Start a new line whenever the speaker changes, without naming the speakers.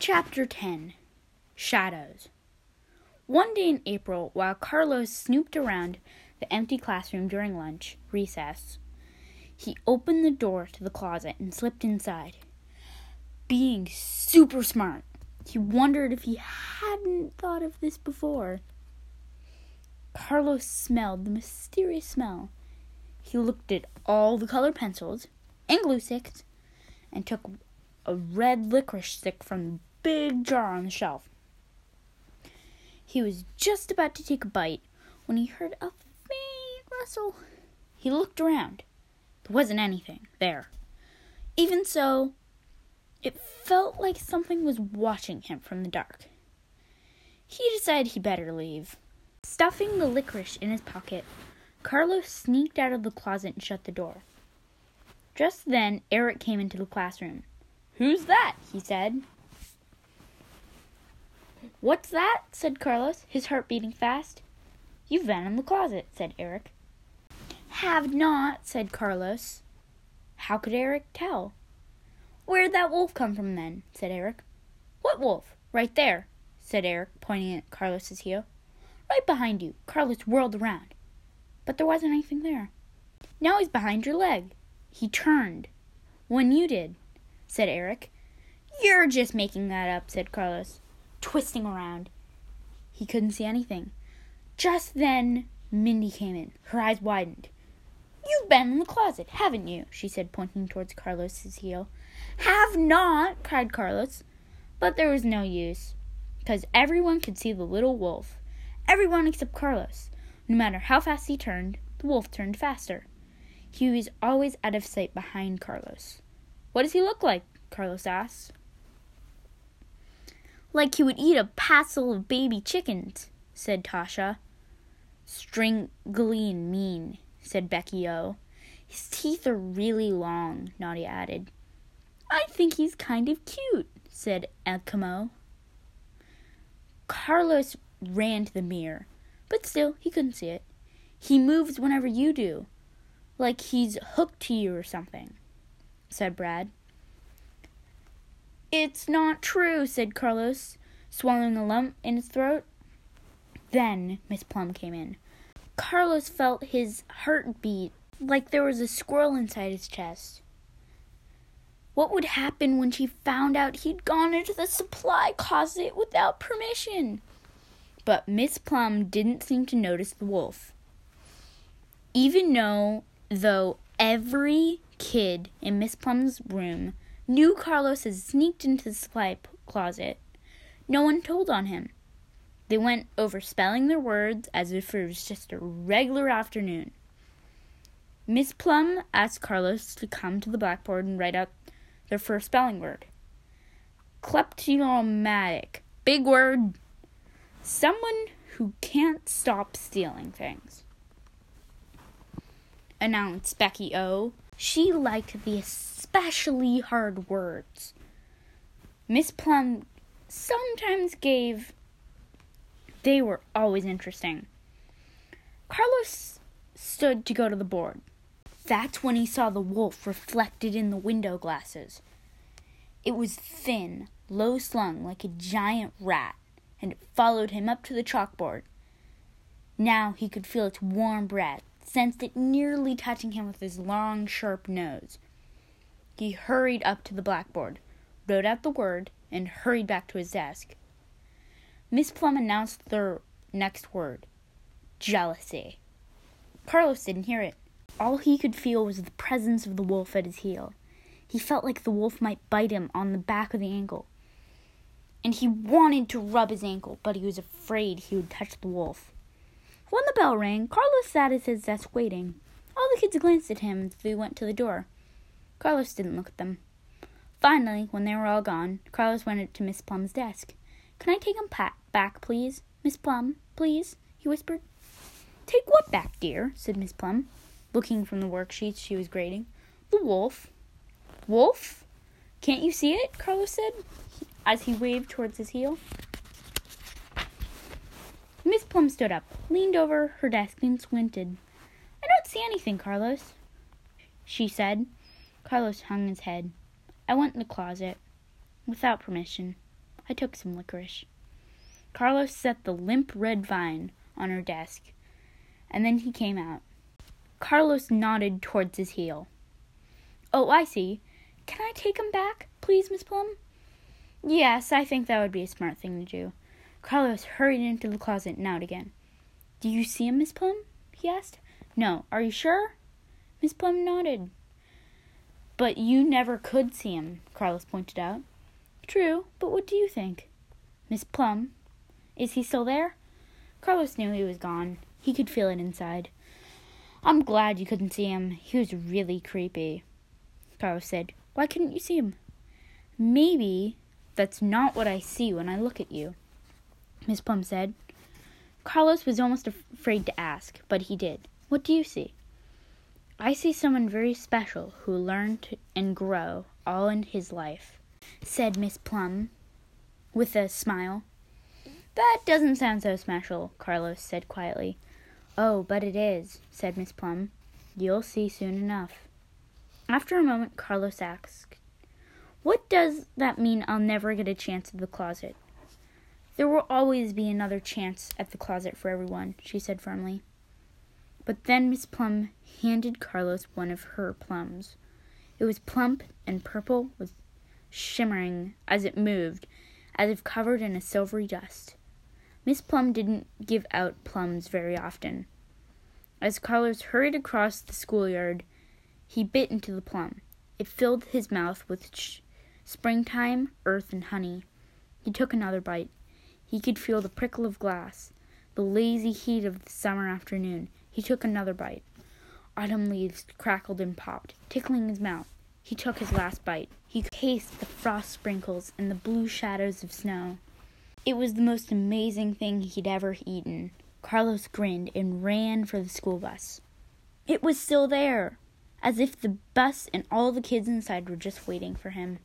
Chapter 10 Shadows One day in April, while Carlos snooped around the empty classroom during lunch recess, he opened the door to the closet and slipped inside. Being super smart, he wondered if he hadn't thought of this before. Carlos smelled the mysterious smell. He looked at all the colored pencils and glue sticks and took a red licorice stick from big jar on the shelf. He was just about to take a bite when he heard a faint rustle. He looked around. There wasn't anything there. Even so, it felt like something was watching him from the dark. He decided he better leave. Stuffing the licorice in his pocket, Carlos sneaked out of the closet and shut the door. Just then, Eric came into the classroom. Who's that? he said. What's that? said Carlos, his heart beating fast. You've been in the closet, said Eric. Have not, said Carlos. How could Eric tell? Where'd that wolf come from then? said Eric. What wolf? Right there, said Eric, pointing at Carlos's heel. Right behind you. Carlos whirled around. But there wasn't anything there. Now he's behind your leg. He turned. When you did, said Eric. You're just making that up, said Carlos, twisting around. He couldn't see anything. Just then, Mindy came in. Her eyes widened. You've been in the closet, haven't you? she said, pointing towards Carlos's heel. Have not, cried Carlos. But there was no use, because everyone could see the little wolf. Everyone except Carlos. No matter how fast he turned, the wolf turned faster. He was always out of sight behind Carlos. What does he look like? Carlos asked. Like he would eat a passel of baby chickens, said Tasha. Stringly and mean, said Becky O. His teeth are really long, Nadia added. I think he's kind of cute, said Eskimo. Carlos ran to the mirror, but still he couldn't see it. He moves whenever you do, like he's hooked to you or something, said Brad. It's not true, said Carlos, swallowing a lump in his throat. Then Miss Plum came in. Carlos felt his heart beat like there was a squirrel inside his chest. What would happen when she found out he'd gone into the supply closet without permission? But Miss Plum didn't seem to notice the wolf. Even though though every kid in Miss Plum's room knew Carlos had sneaked into the supply closet, no one told on him. They went over spelling their words as if it was just a regular afternoon. Miss Plum asked Carlos to come to the blackboard and write out their first spelling word. Kleptomaniac. Big word. Someone who can't stop stealing things announced Becky O. She liked the especially hard words. Miss Plum sometimes gave, they were always interesting. Carlos stood to go to the board. That's when he saw the wolf reflected in the window glasses. It was thin, low slung like a giant rat, and it followed him up to the chalkboard. Now he could feel its warm breath sensed it nearly touching him with his long, sharp nose. He hurried up to the blackboard, wrote out the word, and hurried back to his desk. Miss Plum announced the next word jealousy. Carlos didn't hear it. All he could feel was the presence of the wolf at his heel. He felt like the wolf might bite him on the back of the ankle. And he wanted to rub his ankle, but he was afraid he would touch the wolf. When the bell rang, Carlos sat at his desk waiting. All the kids glanced at him as they went to the door. Carlos didn't look at them. Finally, when they were all gone, Carlos went up to Miss Plum's desk. Can I take him back, please? Miss Plum, please? he whispered. Take what back, dear? said Miss Plum, looking from the worksheets she was grading. The wolf. Wolf? Can't you see it? Carlos said, as he waved towards his heel. Miss Plum stood up, leaned over her desk, and squinted. I don't see anything, Carlos, she said. Carlos hung his head. I went in the closet. Without permission. I took some licorice. Carlos set the limp red vine on her desk, and then he came out. Carlos nodded towards his heel. Oh, I see. Can I take him back, please, Miss Plum? Yes, I think that would be a smart thing to do. Carlos hurried into the closet and out again. Do you see him, Miss Plum? he asked. No. Are you sure? Miss Plum nodded. But you never could see him, Carlos pointed out. True, but what do you think? Miss Plum, is he still there? Carlos knew he was gone. He could feel it inside. I'm glad you couldn't see him. He was really creepy. Carlos said. Why couldn't you see him? Maybe that's not what I see when I look at you, Miss Plum said. Carlos was almost afraid to ask, but he did. What do you see? I see someone very special who learned and grow all in his life, said Miss Plum with a smile. That doesn't sound so special, Carlos said quietly. Oh, but it is, said Miss Plum. You'll see soon enough. After a moment, Carlos asked, What does that mean I'll never get a chance at the closet? There will always be another chance at the closet for everyone, she said firmly. But then Miss Plum handed Carlos one of her plums. It was plump and purple with shimmering as it moved, as if covered in a silvery dust. Miss Plum didn't give out plums very often. As Carlos hurried across the schoolyard, he bit into the plum. It filled his mouth with sh- springtime, earth, and honey. He took another bite. He could feel the prickle of glass, the lazy heat of the summer afternoon. He took another bite. Autumn leaves crackled and popped, tickling his mouth. He took his last bite. He could taste the frost sprinkles and the blue shadows of snow. It was the most amazing thing he'd ever eaten. Carlos grinned and ran for the school bus. It was still there, as if the bus and all the kids inside were just waiting for him.